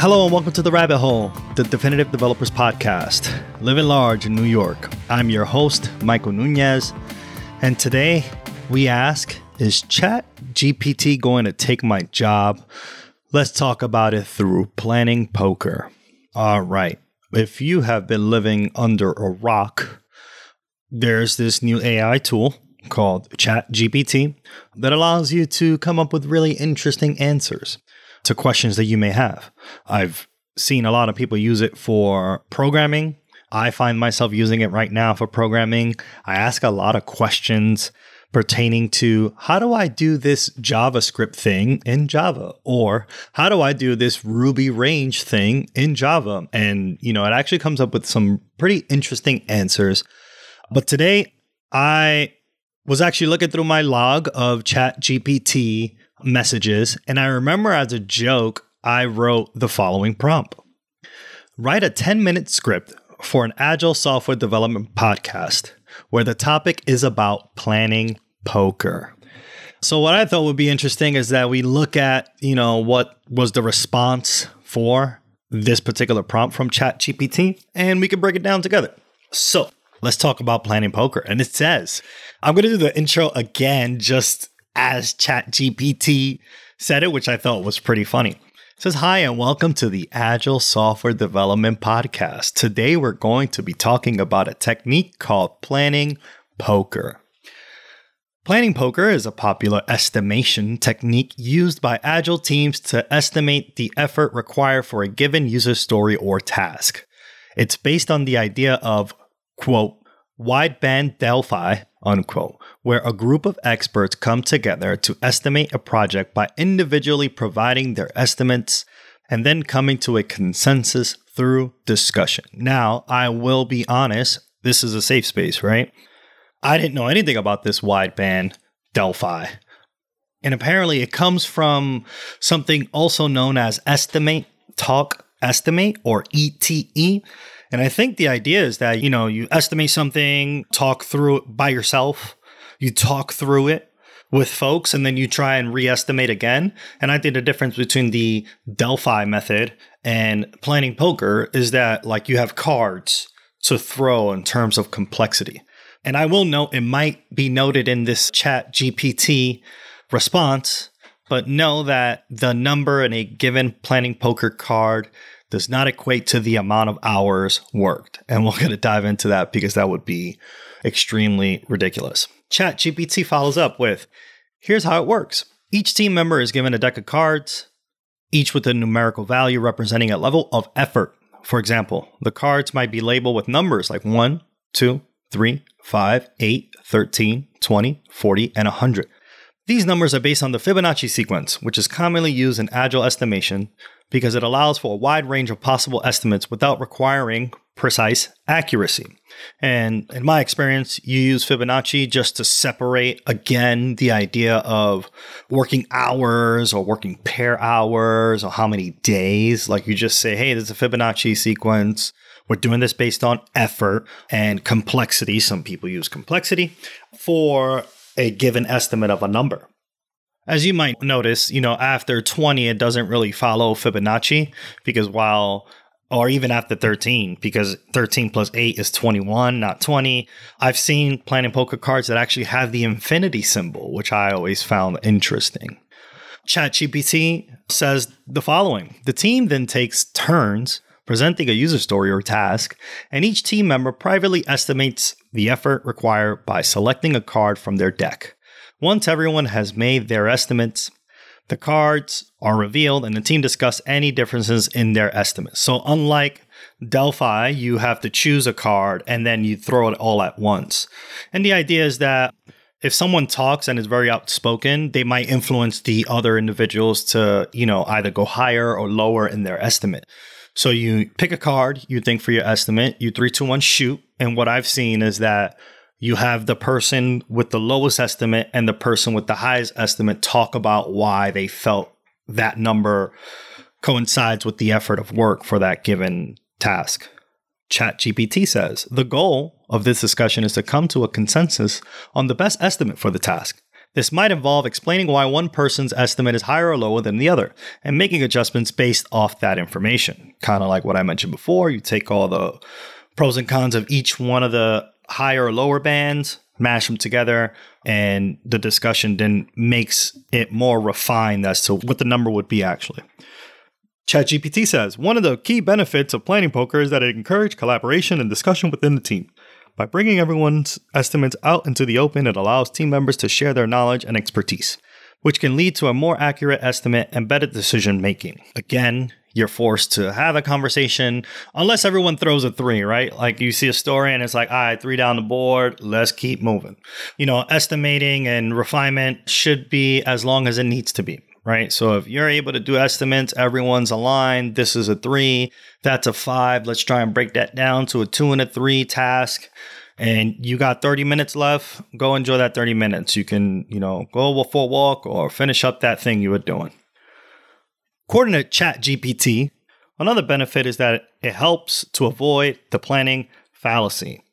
Hello and welcome to The Rabbit Hole, the Definitive Developers Podcast. Living large in New York. I'm your host, Michael Nunez, and today we ask Is Chat GPT going to take my job? Let's talk about it through planning poker. All right. If you have been living under a rock, there's this new AI tool called ChatGPT that allows you to come up with really interesting answers to questions that you may have. I've seen a lot of people use it for programming. I find myself using it right now for programming. I ask a lot of questions pertaining to how do I do this JavaScript thing in Java or how do I do this Ruby range thing in Java? And, you know, it actually comes up with some pretty interesting answers. But today I was actually looking through my log of Chat GPT messages, and I remember as a joke, I wrote the following prompt Write a 10 minute script for an agile software development podcast where the topic is about planning poker. So what I thought would be interesting is that we look at, you know, what was the response for this particular prompt from ChatGPT and we can break it down together. So, let's talk about planning poker. And it says, I'm going to do the intro again just as ChatGPT said it, which I thought was pretty funny. It says, Hi, and welcome to the Agile Software Development Podcast. Today, we're going to be talking about a technique called planning poker. Planning poker is a popular estimation technique used by Agile teams to estimate the effort required for a given user story or task. It's based on the idea of, quote, wideband Delphi, unquote, where a group of experts come together to estimate a project by individually providing their estimates and then coming to a consensus through discussion. Now, I will be honest, this is a safe space, right? I didn't know anything about this wideband Delphi. And apparently, it comes from something also known as estimate, talk, estimate, or ETE. And I think the idea is that, you know, you estimate something, talk through it by yourself, you talk through it with folks, and then you try and re-estimate again. And I think the difference between the Delphi method and planning poker is that like you have cards to throw in terms of complexity. And I will note it might be noted in this chat GPT response, but know that the number in a given planning poker card does not equate to the amount of hours worked. And we're going to dive into that because that would be extremely ridiculous. Chat GPT follows up with Here's how it works each team member is given a deck of cards, each with a numerical value representing a level of effort. For example, the cards might be labeled with numbers like 1, 2, 3, 5, 8, 13, 20, 40, and 100. These numbers are based on the Fibonacci sequence, which is commonly used in agile estimation because it allows for a wide range of possible estimates without requiring precise accuracy. And in my experience, you use Fibonacci just to separate again the idea of working hours or working pair hours or how many days. Like you just say, hey, there's a Fibonacci sequence. We're doing this based on effort and complexity. Some people use complexity for a given estimate of a number. As you might notice, you know, after 20, it doesn't really follow Fibonacci because while or even after 13 because 13 plus 8 is 21 not 20 i've seen planning poker cards that actually have the infinity symbol which i always found interesting chatgpt says the following the team then takes turns presenting a user story or task and each team member privately estimates the effort required by selecting a card from their deck once everyone has made their estimates, the cards are revealed and the team discuss any differences in their estimates. So, unlike Delphi, you have to choose a card and then you throw it all at once. And the idea is that if someone talks and is very outspoken, they might influence the other individuals to, you know, either go higher or lower in their estimate. So you pick a card, you think for your estimate, you three, two, one, shoot. And what I've seen is that you have the person with the lowest estimate and the person with the highest estimate talk about why they felt that number coincides with the effort of work for that given task. ChatGPT says the goal of this discussion is to come to a consensus on the best estimate for the task. This might involve explaining why one person's estimate is higher or lower than the other and making adjustments based off that information. Kind of like what I mentioned before, you take all the pros and cons of each one of the higher or lower bands, mash them together, and the discussion then makes it more refined as to what the number would be actually. ChatGPT says one of the key benefits of planning poker is that it encourages collaboration and discussion within the team. By bringing everyone's estimates out into the open, it allows team members to share their knowledge and expertise, which can lead to a more accurate estimate and better decision making. Again, you're forced to have a conversation unless everyone throws a three, right? Like you see a story and it's like, all right, three down the board, let's keep moving. You know, estimating and refinement should be as long as it needs to be, right? So if you're able to do estimates, everyone's aligned. This is a three, that's a five. Let's try and break that down to a two and a three task. And you got 30 minutes left. Go enjoy that 30 minutes. You can, you know, go for a walk or finish up that thing you were doing. According to ChatGPT, another benefit is that it helps to avoid the planning fallacy,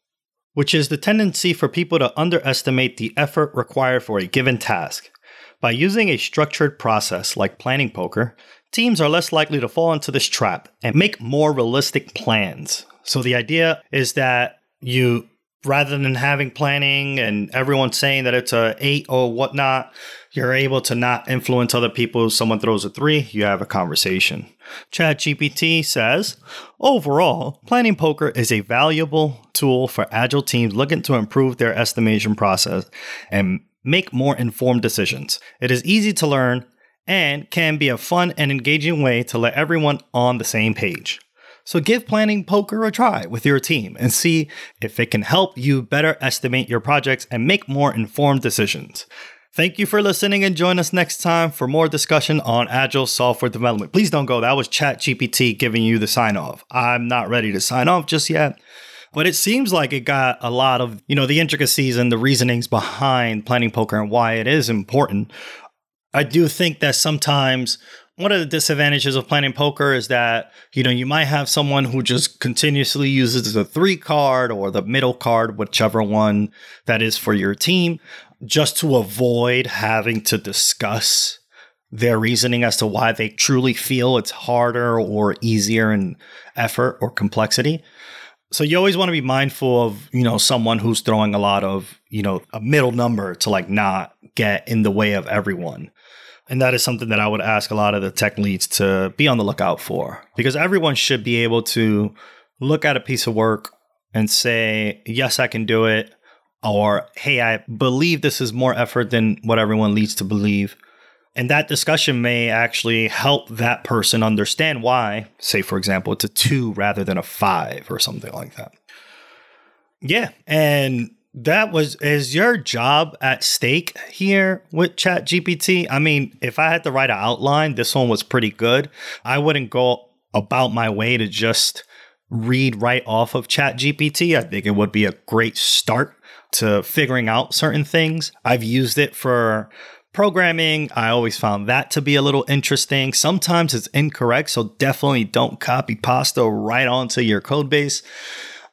which is the tendency for people to underestimate the effort required for a given task. By using a structured process like planning poker, teams are less likely to fall into this trap and make more realistic plans. So the idea is that you rather than having planning and everyone saying that it's a eight or whatnot, you're able to not influence other people. Someone throws a three, you have a conversation. ChatGPT says, overall, planning poker is a valuable tool for agile teams looking to improve their estimation process and make more informed decisions. It is easy to learn and can be a fun and engaging way to let everyone on the same page. So give planning poker a try with your team and see if it can help you better estimate your projects and make more informed decisions. Thank you for listening and join us next time for more discussion on agile software development. Please don't go. That was ChatGPT giving you the sign off. I'm not ready to sign off just yet. But it seems like it got a lot of, you know, the intricacies and the reasonings behind planning poker and why it is important. I do think that sometimes one of the disadvantages of planning poker is that you know you might have someone who just continuously uses the three card or the middle card whichever one that is for your team just to avoid having to discuss their reasoning as to why they truly feel it's harder or easier in effort or complexity so you always want to be mindful of you know someone who's throwing a lot of you know a middle number to like not get in the way of everyone and that is something that I would ask a lot of the tech leads to be on the lookout for because everyone should be able to look at a piece of work and say, yes, I can do it. Or, hey, I believe this is more effort than what everyone leads to believe. And that discussion may actually help that person understand why, say, for example, it's a two rather than a five or something like that. Yeah. And that was is your job at stake here with chat gpt i mean if i had to write an outline this one was pretty good i wouldn't go about my way to just read right off of chat gpt i think it would be a great start to figuring out certain things i've used it for programming i always found that to be a little interesting sometimes it's incorrect so definitely don't copy pasta right onto your code base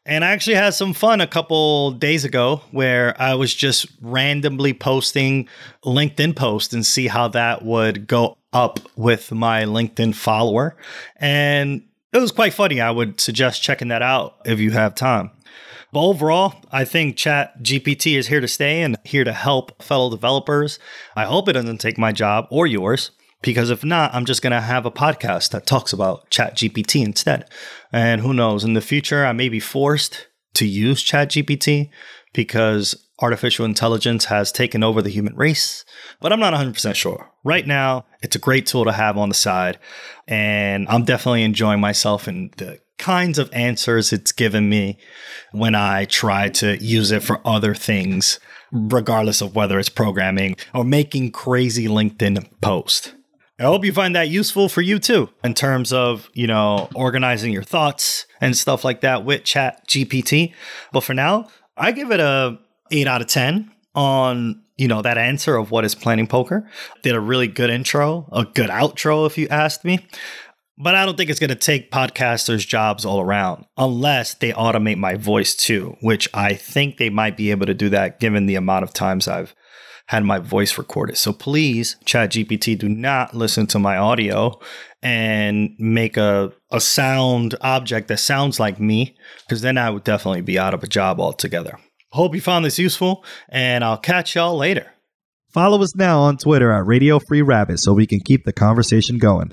and I actually had some fun a couple days ago where I was just randomly posting LinkedIn posts and see how that would go up with my LinkedIn follower. And it was quite funny. I would suggest checking that out if you have time. But overall, I think Chat GPT is here to stay and here to help fellow developers. I hope it doesn't take my job or yours. Because if not, I'm just going to have a podcast that talks about ChatGPT instead. And who knows, in the future, I may be forced to use ChatGPT because artificial intelligence has taken over the human race, but I'm not 100% sure. Right now, it's a great tool to have on the side, and I'm definitely enjoying myself in the kinds of answers it's given me when I try to use it for other things, regardless of whether it's programming or making crazy LinkedIn posts. I hope you find that useful for you too, in terms of, you know, organizing your thoughts and stuff like that with Chat GPT. But for now, I give it a 8 out of 10 on, you know, that answer of what is planning poker. Did a really good intro, a good outro, if you asked me. But I don't think it's going to take podcasters' jobs all around unless they automate my voice too, which I think they might be able to do that given the amount of times I've had my voice recorded. So please, ChatGPT, do not listen to my audio and make a, a sound object that sounds like me, because then I would definitely be out of a job altogether. Hope you found this useful, and I'll catch y'all later. Follow us now on Twitter at Radio Free Rabbit so we can keep the conversation going.